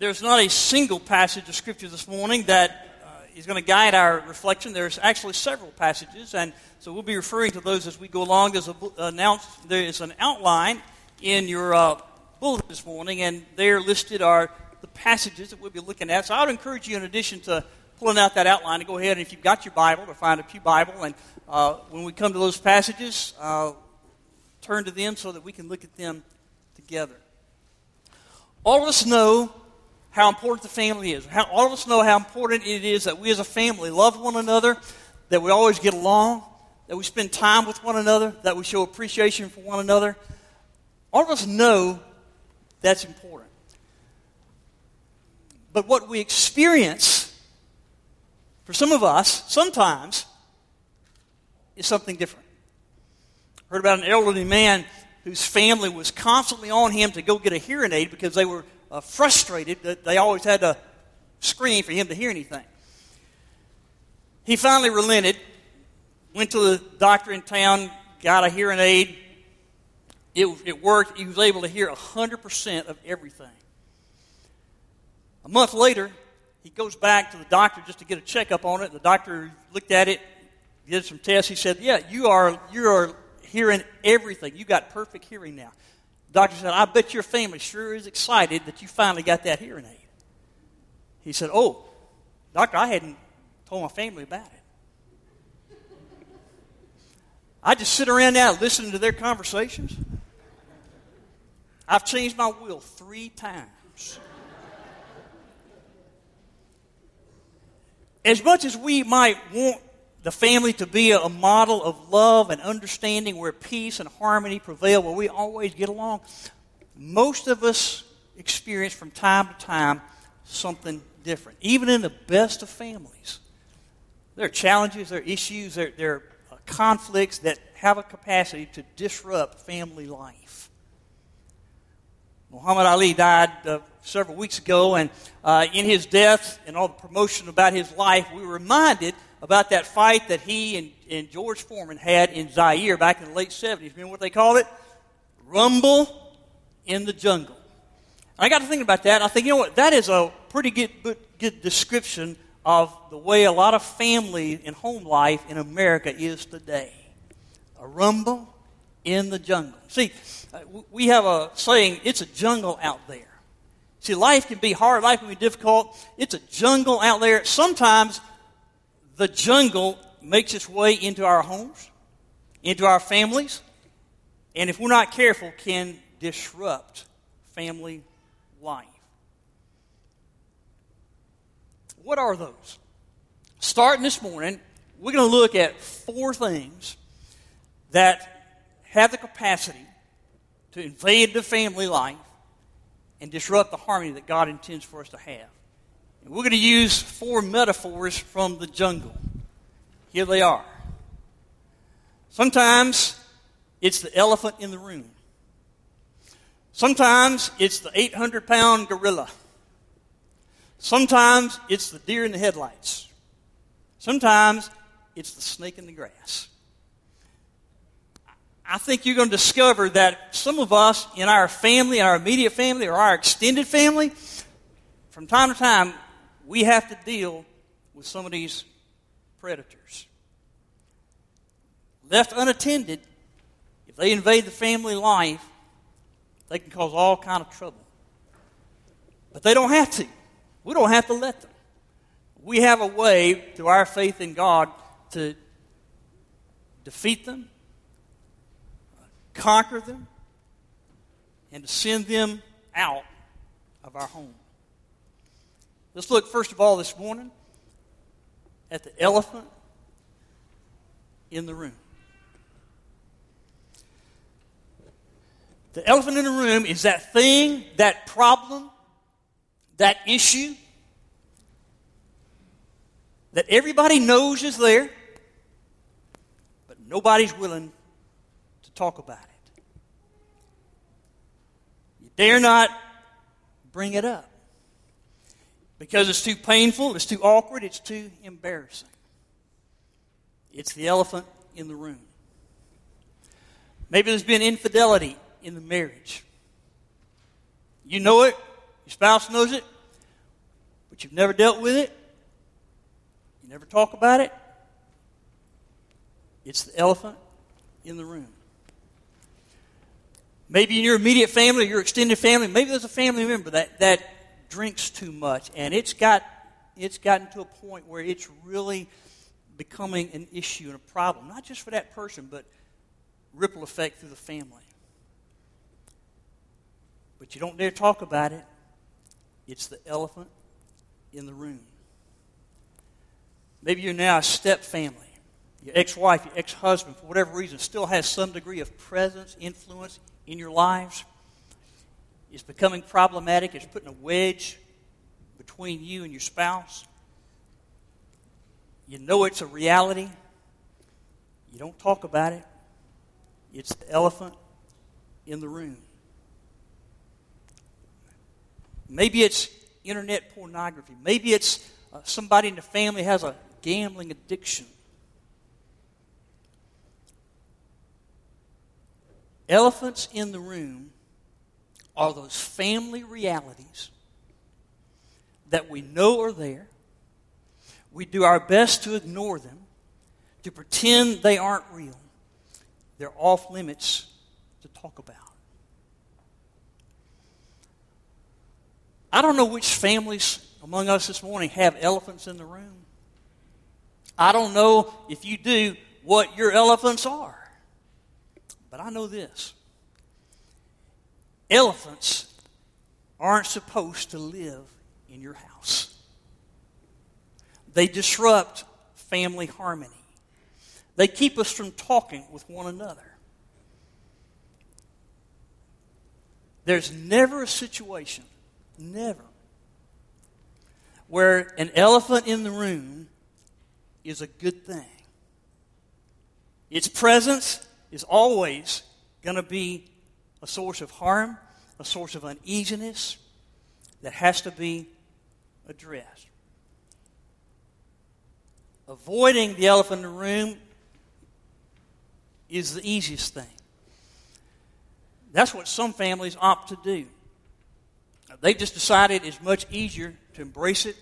There's not a single passage of Scripture this morning that uh, is going to guide our reflection. There's actually several passages, and so we'll be referring to those as we go along. There's, a, announce, there is an outline in your uh, bulletin this morning, and there listed are the passages that we'll be looking at. So I would encourage you, in addition to pulling out that outline, to go ahead and if you've got your Bible, to find a Pew Bible, and uh, when we come to those passages, uh, turn to them so that we can look at them together. All of us know how important the family is. How, all of us know how important it is that we as a family love one another, that we always get along, that we spend time with one another, that we show appreciation for one another. All of us know that's important. But what we experience, for some of us, sometimes, is something different. I heard about an elderly man whose family was constantly on him to go get a hearing aid because they were uh, frustrated that they always had to scream for him to hear anything. He finally relented, went to the doctor in town, got a hearing aid. It, it worked. He was able to hear 100% of everything. A month later, he goes back to the doctor just to get a checkup on it. The doctor looked at it, did some tests. He said, Yeah, you are, you are hearing everything. You got perfect hearing now. Doctor said, I bet your family sure is excited that you finally got that hearing aid. He said, Oh, doctor, I hadn't told my family about it. I just sit around now listening to their conversations. I've changed my will three times. As much as we might want the family to be a model of love and understanding where peace and harmony prevail, where we always get along. Most of us experience from time to time something different, even in the best of families. There are challenges, there are issues, there, there are conflicts that have a capacity to disrupt family life. Muhammad Ali died uh, several weeks ago, and uh, in his death and all the promotion about his life, we were reminded about that fight that he and, and George Foreman had in Zaire back in the late 70s. Remember what they called it? Rumble in the jungle. I got to think about that. I think, you know what? That is a pretty good, good, good description of the way a lot of family and home life in America is today. A rumble in the jungle. See, uh, we have a saying, it's a jungle out there. See, life can be hard, life can be difficult. It's a jungle out there. Sometimes the jungle makes its way into our homes, into our families, and if we're not careful, can disrupt family life. What are those? Starting this morning, we're going to look at four things that have the capacity to invade the family life and disrupt the harmony that God intends for us to have. And we're going to use four metaphors from the jungle. Here they are. Sometimes it's the elephant in the room. Sometimes it's the 800 pound gorilla. Sometimes it's the deer in the headlights. Sometimes it's the snake in the grass. I think you're going to discover that some of us in our family, our immediate family, or our extended family, from time to time, we have to deal with some of these predators. Left unattended, if they invade the family life, they can cause all kind of trouble. But they don't have to. We don't have to let them. We have a way through our faith in God to defeat them, conquer them, and to send them out of our home. Let's look first of all this morning at the elephant in the room. The elephant in the room is that thing, that problem, that issue that everybody knows is there, but nobody's willing to talk about it. You dare not bring it up because it's too painful, it's too awkward, it's too embarrassing. It's the elephant in the room. Maybe there's been infidelity in the marriage. You know it, your spouse knows it, but you've never dealt with it, you never talk about it, it's the elephant in the room. Maybe in your immediate family, your extended family, maybe there's a family member that, that drinks too much and it's got it's gotten to a point where it's really becoming an issue and a problem, not just for that person, but ripple effect through the family. But you don't dare talk about it. It's the elephant in the room. Maybe you're now a step family. Your ex wife, your ex husband, for whatever reason, still has some degree of presence, influence in your lives. It's becoming problematic. It's putting a wedge between you and your spouse. You know it's a reality. You don't talk about it. It's the elephant in the room. Maybe it's internet pornography. Maybe it's uh, somebody in the family has a gambling addiction. Elephants in the room are those family realities that we know are there. We do our best to ignore them, to pretend they aren't real. They're off limits to talk about. I don't know which families among us this morning have elephants in the room. I don't know if you do what your elephants are. But I know this elephants aren't supposed to live in your house, they disrupt family harmony, they keep us from talking with one another. There's never a situation, never, where an elephant in the room is a good thing. Its presence is always going to be a source of harm, a source of uneasiness that has to be addressed. Avoiding the elephant in the room is the easiest thing. That's what some families opt to do. They've just decided it's much easier to embrace it,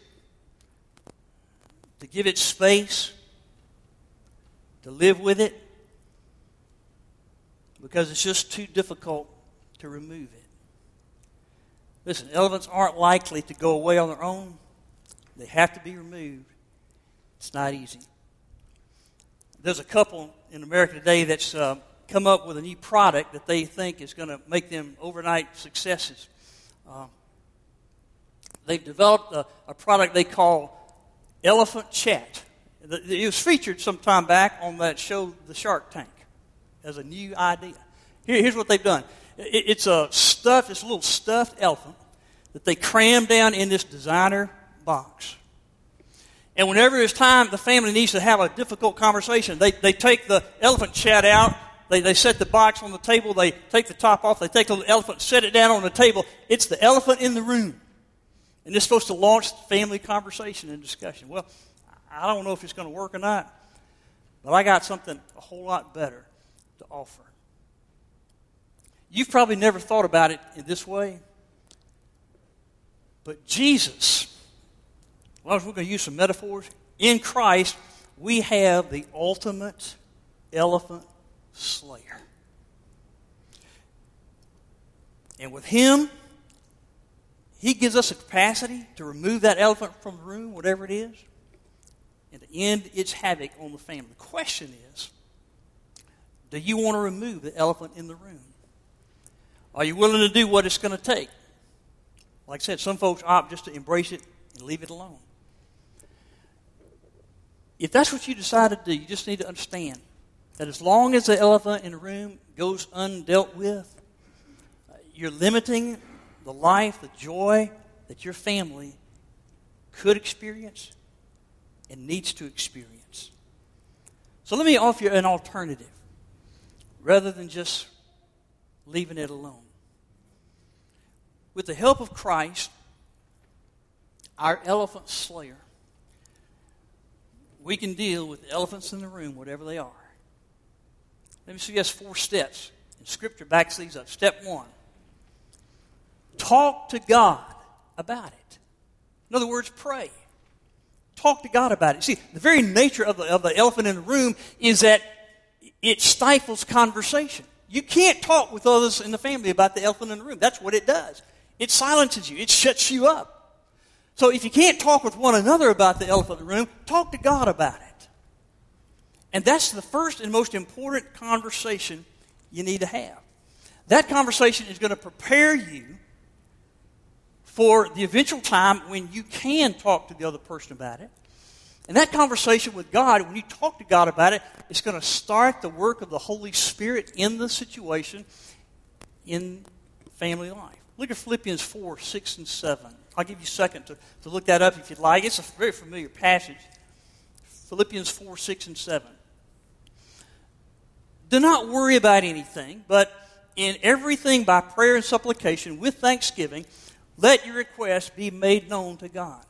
to give it space, to live with it, because it's just too difficult to remove it. Listen, elephants aren't likely to go away on their own, they have to be removed. It's not easy. There's a couple in America today that's uh, come up with a new product that they think is going to make them overnight successes. Uh, they've developed a, a, product they call Elephant Chat. It was featured some time back on that show, The Shark Tank as a new idea. Here, here's what they've done it, it's a stuffed, it's a little stuffed elephant that they cram down in this designer box. And whenever it's time, the family needs to have a difficult conversation. They, they take the elephant chat out, they, they set the box on the table, they take the top off, they take the elephant, set it down on the table. It's the elephant in the room. And it's supposed to launch family conversation and discussion. Well, I don't know if it's going to work or not, but I got something a whole lot better to offer. You've probably never thought about it in this way, but Jesus, well, we're going to use some metaphors. In Christ, we have the ultimate elephant slayer. And with Him, He gives us a capacity to remove that elephant from the room, whatever it is, and to end its havoc on the family. The question is do you want to remove the elephant in the room? Are you willing to do what it's going to take? Like I said, some folks opt just to embrace it and leave it alone. If that's what you decide to do, you just need to understand that as long as the elephant in the room goes undealt with, you're limiting the life, the joy that your family could experience and needs to experience. So let me offer you an alternative rather than just leaving it alone. With the help of Christ, our elephant slayer, we can deal with elephants in the room, whatever they are. Let me suggest four steps. And Scripture backs these up. Step one talk to God about it. In other words, pray. Talk to God about it. See, the very nature of the, of the elephant in the room is that it stifles conversation. You can't talk with others in the family about the elephant in the room. That's what it does. It silences you, it shuts you up. So if you can't talk with one another about the elephant in the room, talk to God about it. And that's the first and most important conversation you need to have. That conversation is going to prepare you for the eventual time when you can talk to the other person about it. And that conversation with God, when you talk to God about it, it's going to start the work of the Holy Spirit in the situation in family life. Look at Philippians 4, 6, and 7. I'll give you a second to, to look that up if you'd like. It's a very familiar passage. Philippians 4, 6, and 7. Do not worry about anything, but in everything by prayer and supplication with thanksgiving, let your requests be made known to God.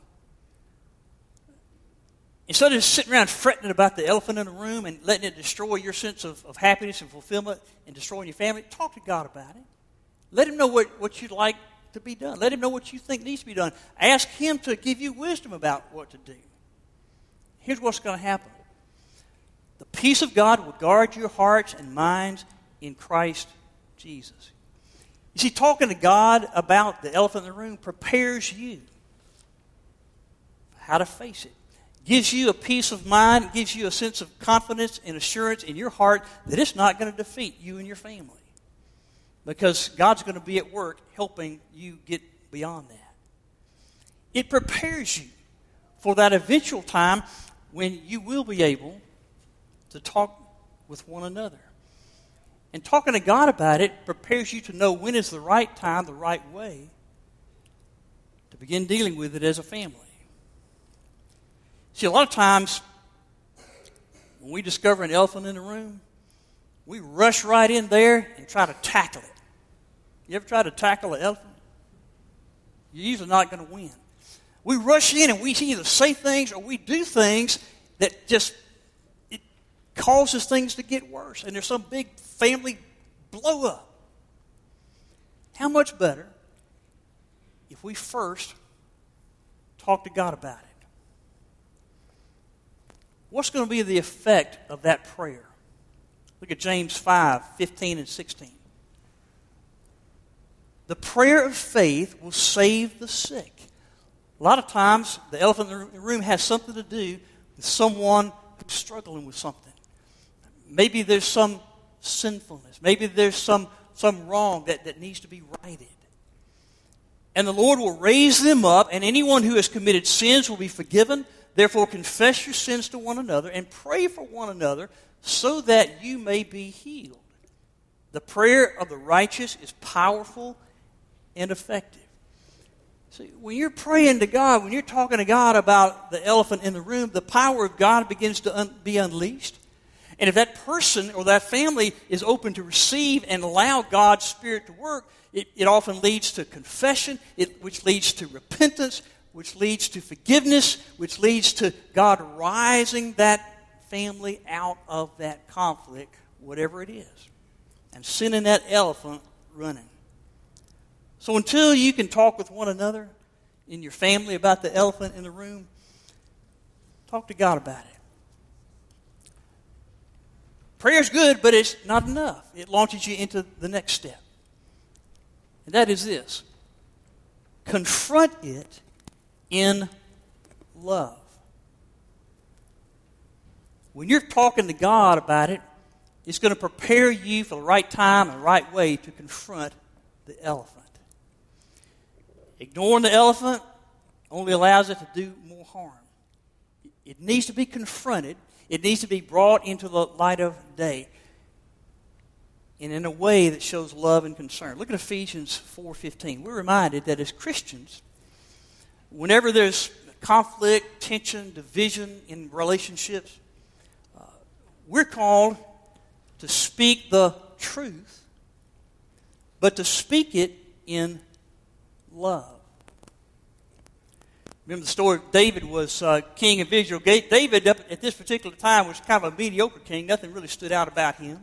Instead of just sitting around fretting about the elephant in the room and letting it destroy your sense of, of happiness and fulfillment and destroying your family, talk to God about it. Let Him know what, what you'd like to be done. Let Him know what you think needs to be done. Ask Him to give you wisdom about what to do. Here's what's going to happen the peace of God will guard your hearts and minds in Christ Jesus. You see, talking to God about the elephant in the room prepares you how to face it gives you a peace of mind, gives you a sense of confidence and assurance in your heart that it's not going to defeat you and your family. Because God's going to be at work helping you get beyond that. It prepares you for that eventual time when you will be able to talk with one another. And talking to God about it prepares you to know when is the right time, the right way to begin dealing with it as a family. See, a lot of times when we discover an elephant in the room, we rush right in there and try to tackle it. You ever try to tackle an elephant? You're usually not going to win. We rush in and we either say things or we do things that just it causes things to get worse, and there's some big family blow up. How much better if we first talk to God about it? What's going to be the effect of that prayer? Look at James 5 15 and 16. The prayer of faith will save the sick. A lot of times, the elephant in the room has something to do with someone who's struggling with something. Maybe there's some sinfulness. Maybe there's some, some wrong that, that needs to be righted. And the Lord will raise them up, and anyone who has committed sins will be forgiven Therefore, confess your sins to one another and pray for one another so that you may be healed. The prayer of the righteous is powerful and effective. See, when you're praying to God, when you're talking to God about the elephant in the room, the power of God begins to un- be unleashed. And if that person or that family is open to receive and allow God's Spirit to work, it, it often leads to confession, it, which leads to repentance, which leads to forgiveness, which leads to God rising that family out of that conflict, whatever it is, and sending that elephant running. So until you can talk with one another in your family about the elephant in the room, talk to God about it. Prayer's good, but it's not enough. It launches you into the next step. And that is this confront it in love. When you're talking to God about it, it's going to prepare you for the right time and the right way to confront the elephant. Ignoring the elephant only allows it to do more harm. It needs to be confronted, it needs to be brought into the light of day and in a way that shows love and concern. Look at Ephesians 4:15. We're reminded that as Christians, whenever there's conflict, tension, division in relationships, uh, we're called to speak the truth, but to speak it in love. Remember the story David was uh, king of Israel. David, at this particular time, was kind of a mediocre king. Nothing really stood out about him.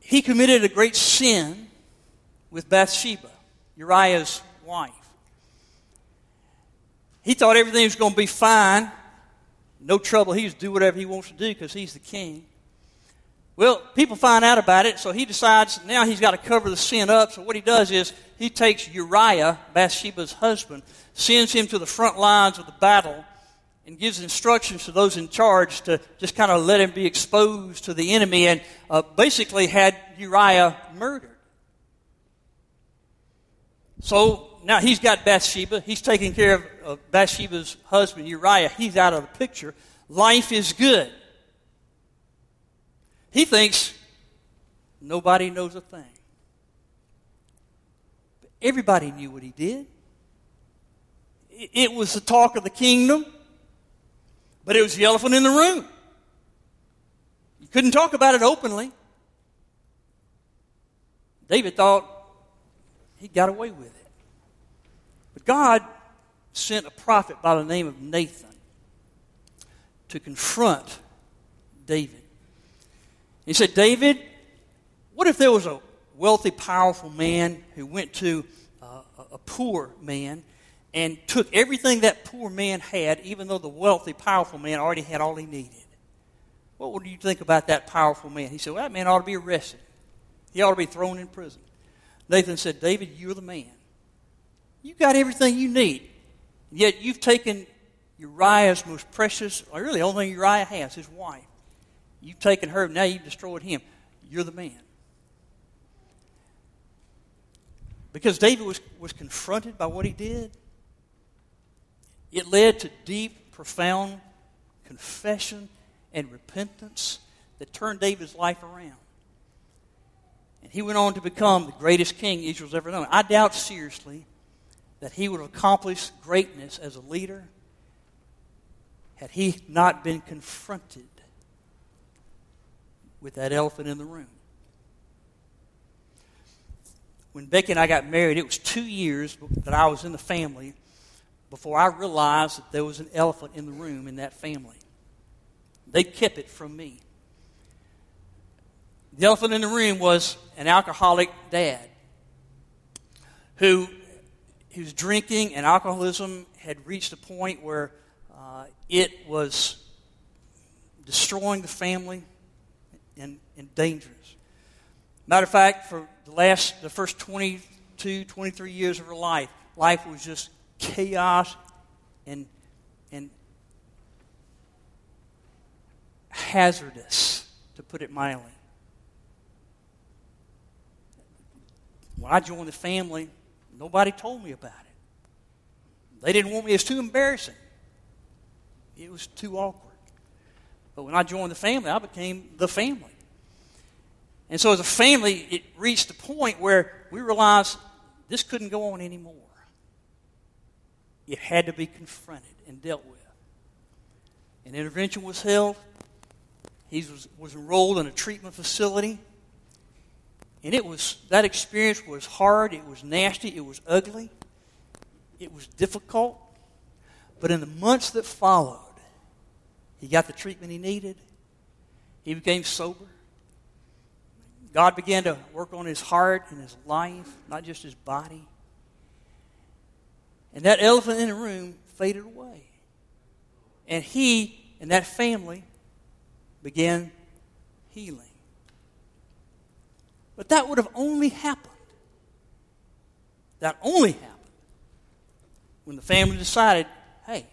He committed a great sin with Bathsheba, Uriah's wife. he thought everything was going to be fine. No trouble. He just do whatever he wants to do because he's the king. Well, people find out about it, so he decides now he's got to cover the sin up. So what he does is he takes Uriah, Bathsheba's husband, sends him to the front lines of the battle, and gives instructions to those in charge to just kind of let him be exposed to the enemy, and uh, basically had Uriah murdered. So now he's got Bathsheba. He's taking care of, of Bathsheba's husband, Uriah. He's out of the picture. Life is good. He thinks nobody knows a thing. But everybody knew what he did. It was the talk of the kingdom, but it was the elephant in the room. You couldn't talk about it openly. David thought he got away with it. God sent a prophet by the name of Nathan to confront David. He said, David, what if there was a wealthy, powerful man who went to uh, a poor man and took everything that poor man had, even though the wealthy, powerful man already had all he needed? What would you think about that powerful man? He said, Well, that man ought to be arrested. He ought to be thrown in prison. Nathan said, David, you're the man. You got everything you need. Yet you've taken Uriah's most precious, or really the only thing Uriah has, his wife. You've taken her, now you've destroyed him. You're the man. Because David was, was confronted by what he did, it led to deep, profound confession and repentance that turned David's life around. And he went on to become the greatest king Israel's ever known. I doubt seriously that he would have accomplished greatness as a leader had he not been confronted with that elephant in the room. When Becky and I got married, it was two years that I was in the family before I realized that there was an elephant in the room in that family. They kept it from me. The elephant in the room was an alcoholic dad who whose drinking and alcoholism had reached a point where uh, it was destroying the family and, and dangerous. Matter of fact, for the last, the first 22, 23 years of her life, life was just chaos and, and hazardous, to put it mildly. When I joined the family, nobody told me about it. They didn't want me, it was too embarrassing. It was too awkward. But when I joined the family, I became the family. And so as a family, it reached a point where we realized this couldn't go on anymore. It had to be confronted and dealt with. An intervention was held. He was, was enrolled in a treatment facility. And it was that experience was hard, it was nasty, it was ugly, it was difficult. But in the months that followed, he got the treatment he needed. He became sober. God began to work on his heart and his life, not just his body. And that elephant in the room faded away. And he and that family began healing. But that would have only happened. That only happened when the family decided hey,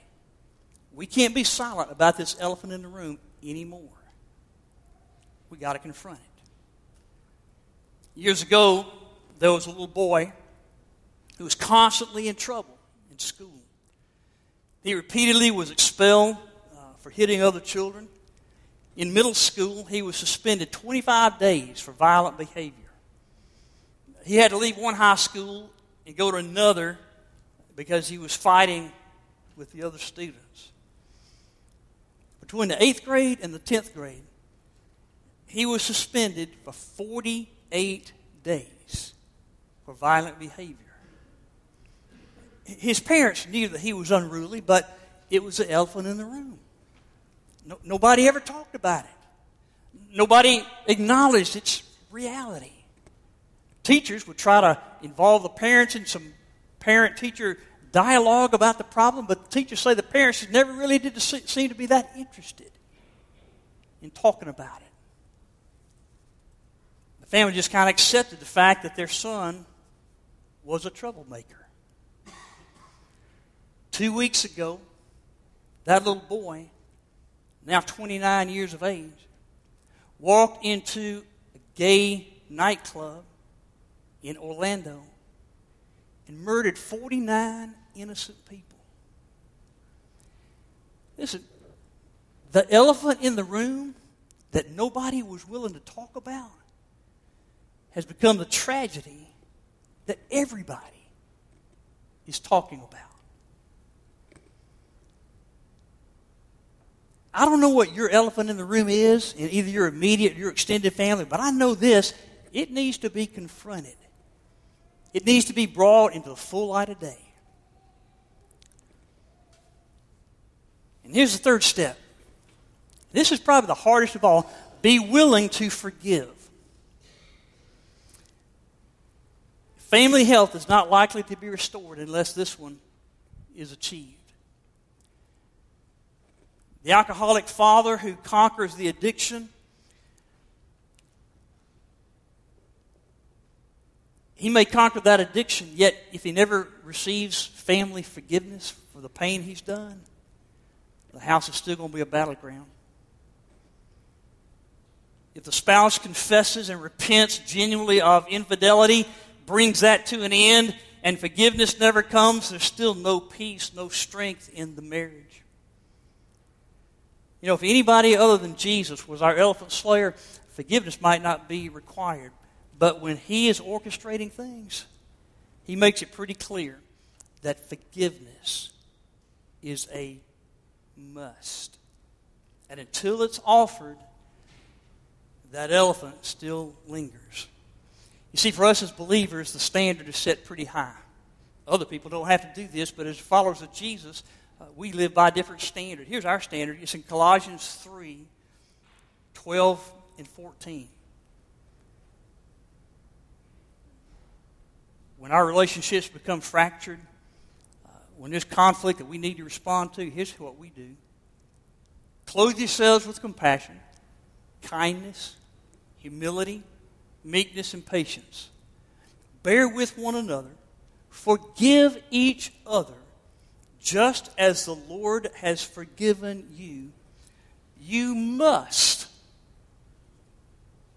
we can't be silent about this elephant in the room anymore. We got to confront it. Years ago, there was a little boy who was constantly in trouble in school. He repeatedly was expelled uh, for hitting other children. In middle school, he was suspended 25 days for violent behavior. He had to leave one high school and go to another because he was fighting with the other students. Between the eighth grade and the tenth grade, he was suspended for 48 days for violent behavior. His parents knew that he was unruly, but it was the elephant in the room. No, nobody ever talked about it. Nobody acknowledged its reality. Teachers would try to involve the parents in some parent teacher dialogue about the problem, but the teachers say the parents never really did seem to be that interested in talking about it. The family just kind of accepted the fact that their son was a troublemaker. Two weeks ago, that little boy, now 29 years of age, walked into a gay nightclub in Orlando and murdered 49 innocent people. Listen, the elephant in the room that nobody was willing to talk about has become the tragedy that everybody is talking about. I don't know what your elephant in the room is in either your immediate or your extended family, but I know this it needs to be confronted. It needs to be brought into the full light of day. And here's the third step. This is probably the hardest of all. Be willing to forgive. Family health is not likely to be restored unless this one is achieved. The alcoholic father who conquers the addiction He may conquer that addiction, yet if he never receives family forgiveness for the pain he's done, the house is still going to be a battleground. If the spouse confesses and repents genuinely of infidelity, brings that to an end, and forgiveness never comes, there's still no peace, no strength in the marriage. You know, if anybody other than Jesus was our elephant slayer, forgiveness might not be required. But when He is orchestrating things, He makes it pretty clear that forgiveness is a must. And until it's offered, that elephant still lingers. You see, for us as believers, the standard is set pretty high. Other people don't have to do this, but as followers of Jesus, uh, we live by a different standard. Here's our standard it's in Colossians 3 12 and 14. when our relationships become fractured, uh, when there's conflict that we need to respond to, here's what we do clothe yourselves with compassion, kindness, humility, meekness, and patience. Bear with one another. Forgive each other, just as the Lord has forgiven you. You must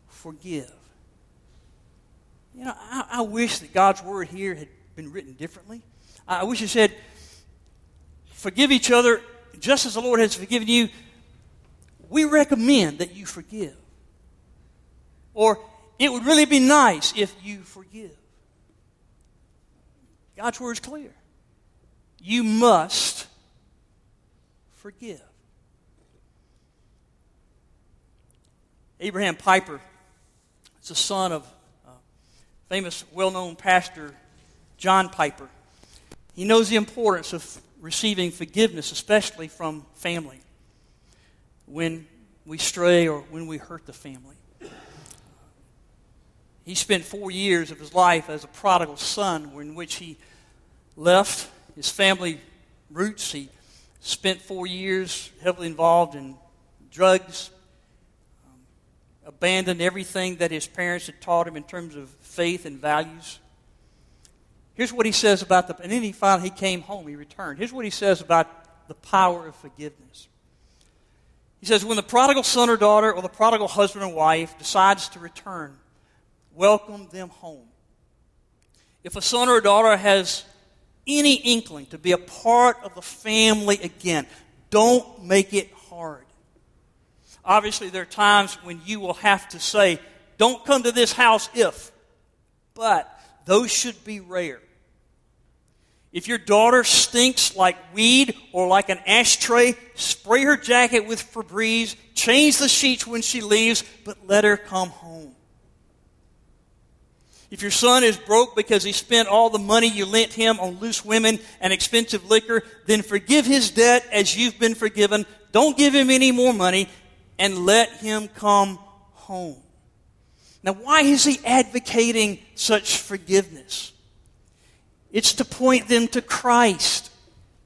forgive. You know, I, I wish that God's word here had been written differently. I wish it said, forgive each other just as the Lord has forgiven you. We recommend that you forgive. Or it would really be nice if you forgive. God's word is clear. You must forgive. Abraham Piper is the son of uh, famous, well known pastor John Piper. He knows the importance of receiving forgiveness, especially from family, when we stray or when we hurt the family. He spent four years of his life as a prodigal son, in which he left his family roots. He spent four years heavily involved in drugs, um, abandoned everything that his parents had taught him in terms of faith and values. Here's what he says about the, and then he finally he came home, he returned. Here's what he says about the power of forgiveness. He says, when the prodigal son or daughter or the prodigal husband or wife decides to return, welcome them home. If a son or a daughter has any inkling to be a part of the family again, don't make it hard. Obviously, there are times when you will have to say, Don't come to this house if. But those should be rare. If your daughter stinks like weed or like an ashtray, spray her jacket with Febreze, change the sheets when she leaves, but let her come home. If your son is broke because he spent all the money you lent him on loose women and expensive liquor, then forgive his debt as you've been forgiven. Don't give him any more money and let him come home. Now, why is he advocating such forgiveness? it's to point them to Christ.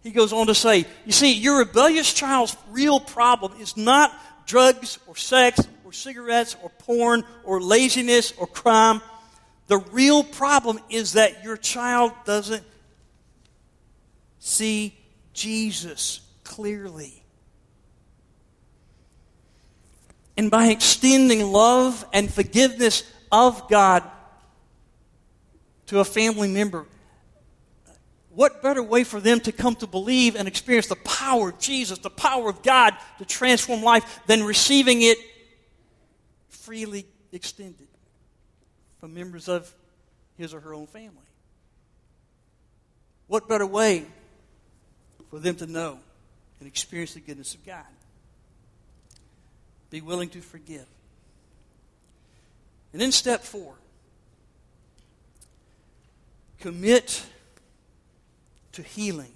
He goes on to say, You see, your rebellious child's real problem is not drugs or sex or cigarettes or porn or laziness or crime. The real problem is that your child doesn't see Jesus clearly. And by extending love and forgiveness of God to a family member, what better way for them to come to believe and experience the power of Jesus, the power of God to transform life, than receiving it freely extended from members of his or her own family? What better way for them to know and experience the goodness of God? Be willing to forgive. And then step four commit to healing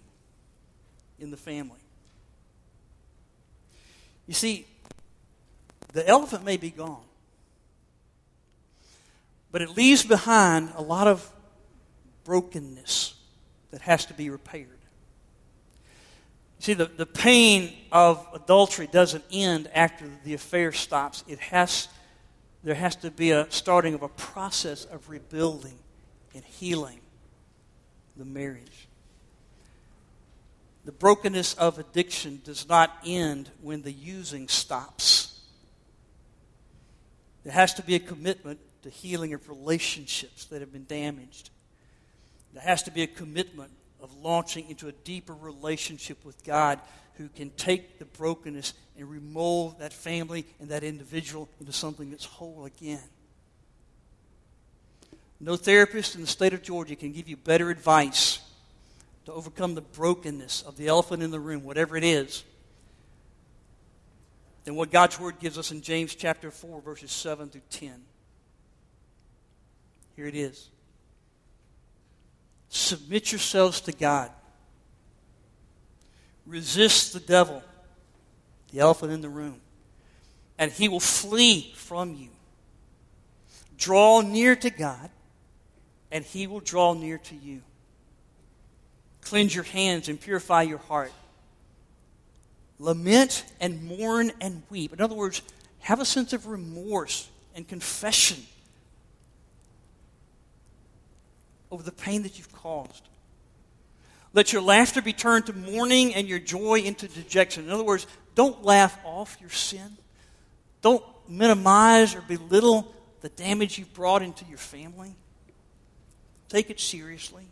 in the family. You see, the elephant may be gone, but it leaves behind a lot of brokenness that has to be repaired. See, the, the pain of adultery doesn't end after the affair stops. It has, there has to be a starting of a process of rebuilding and healing the marriage. The brokenness of addiction does not end when the using stops. There has to be a commitment to healing of relationships that have been damaged. There has to be a commitment of launching into a deeper relationship with God who can take the brokenness and remold that family and that individual into something that's whole again. No therapist in the state of Georgia can give you better advice to overcome the brokenness of the elephant in the room, whatever it is, than what God's Word gives us in James chapter 4, verses 7 through 10. Here it is. Submit yourselves to God. Resist the devil, the elephant in the room, and he will flee from you. Draw near to God, and he will draw near to you. Cleanse your hands and purify your heart. Lament and mourn and weep. In other words, have a sense of remorse and confession over the pain that you've caused. Let your laughter be turned to mourning and your joy into dejection. In other words, don't laugh off your sin. Don't minimize or belittle the damage you've brought into your family. Take it seriously.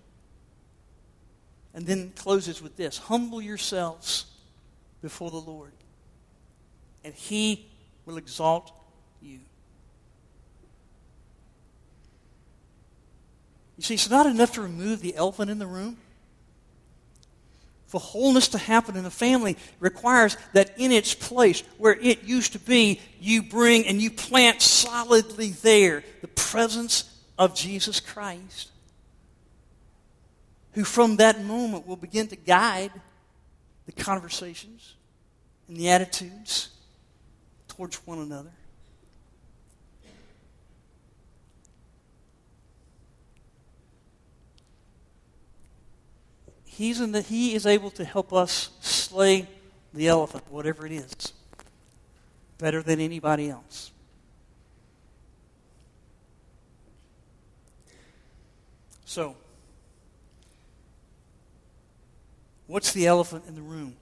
And then closes with this Humble yourselves before the Lord, and He will exalt you. You see, it's not enough to remove the elephant in the room. For wholeness to happen in the family requires that in its place, where it used to be, you bring and you plant solidly there the presence of Jesus Christ who from that moment will begin to guide the conversations and the attitudes towards one another. He's in the, he is able to help us slay the elephant, whatever it is, better than anybody else. So, What's the elephant in the room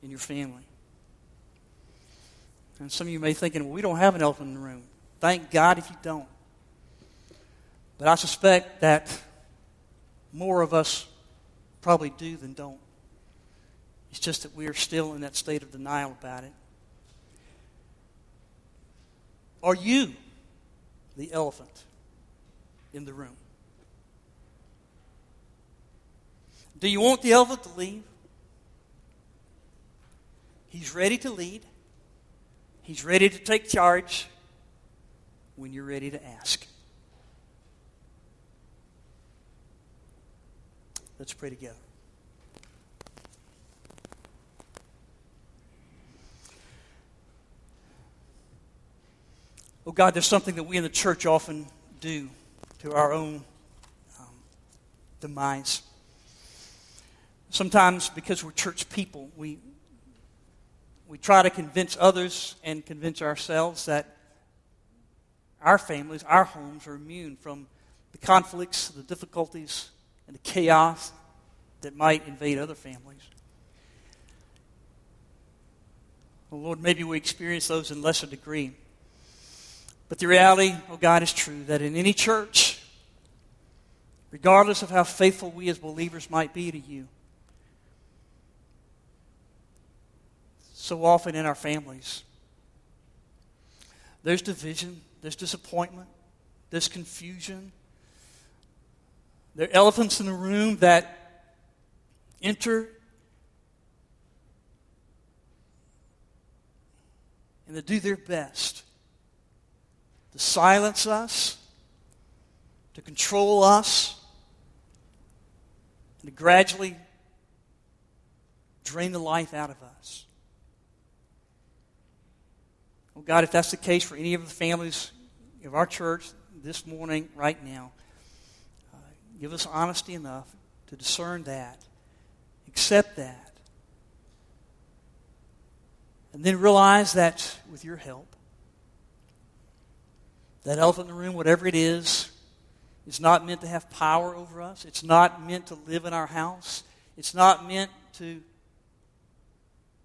in your family? And some of you may be thinking, well, we don't have an elephant in the room. Thank God if you don't. But I suspect that more of us probably do than don't. It's just that we are still in that state of denial about it. Are you the elephant in the room? Do you want the elephant to leave? He's ready to lead. He's ready to take charge when you're ready to ask. Let's pray together. Oh God, there's something that we in the church often do to our own um, demise. Sometimes, because we're church people, we, we try to convince others and convince ourselves that our families, our homes are immune from the conflicts, the difficulties, and the chaos that might invade other families. Well, Lord, maybe we experience those in lesser degree. But the reality, oh God, is true that in any church, regardless of how faithful we as believers might be to you, so often in our families, there's division, there's disappointment, there's confusion. There are elephants in the room that enter and they do their best to silence us, to control us, and to gradually drain the life out of us. Well, God, if that's the case for any of the families of our church this morning, right now, give us honesty enough to discern that, accept that, and then realize that with your help, that elephant in the room, whatever it is, is not meant to have power over us. It's not meant to live in our house. It's not meant to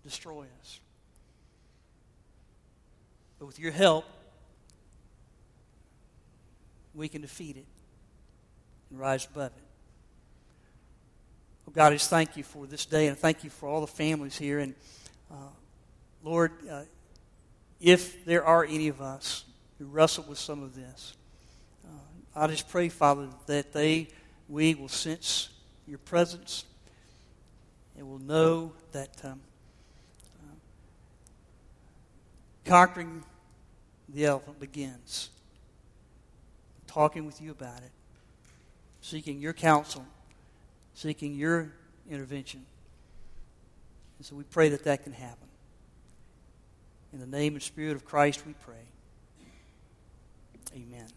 destroy us. But with your help, we can defeat it and rise above it. Well, God, I just thank you for this day and thank you for all the families here. And uh, Lord, uh, if there are any of us who wrestle with some of this, uh, I just pray, Father, that they, we will sense your presence and will know that um, uh, conquering the elephant begins. Talking with you about it, seeking your counsel, seeking your intervention. And so we pray that that can happen. In the name and spirit of Christ, we pray. Amen.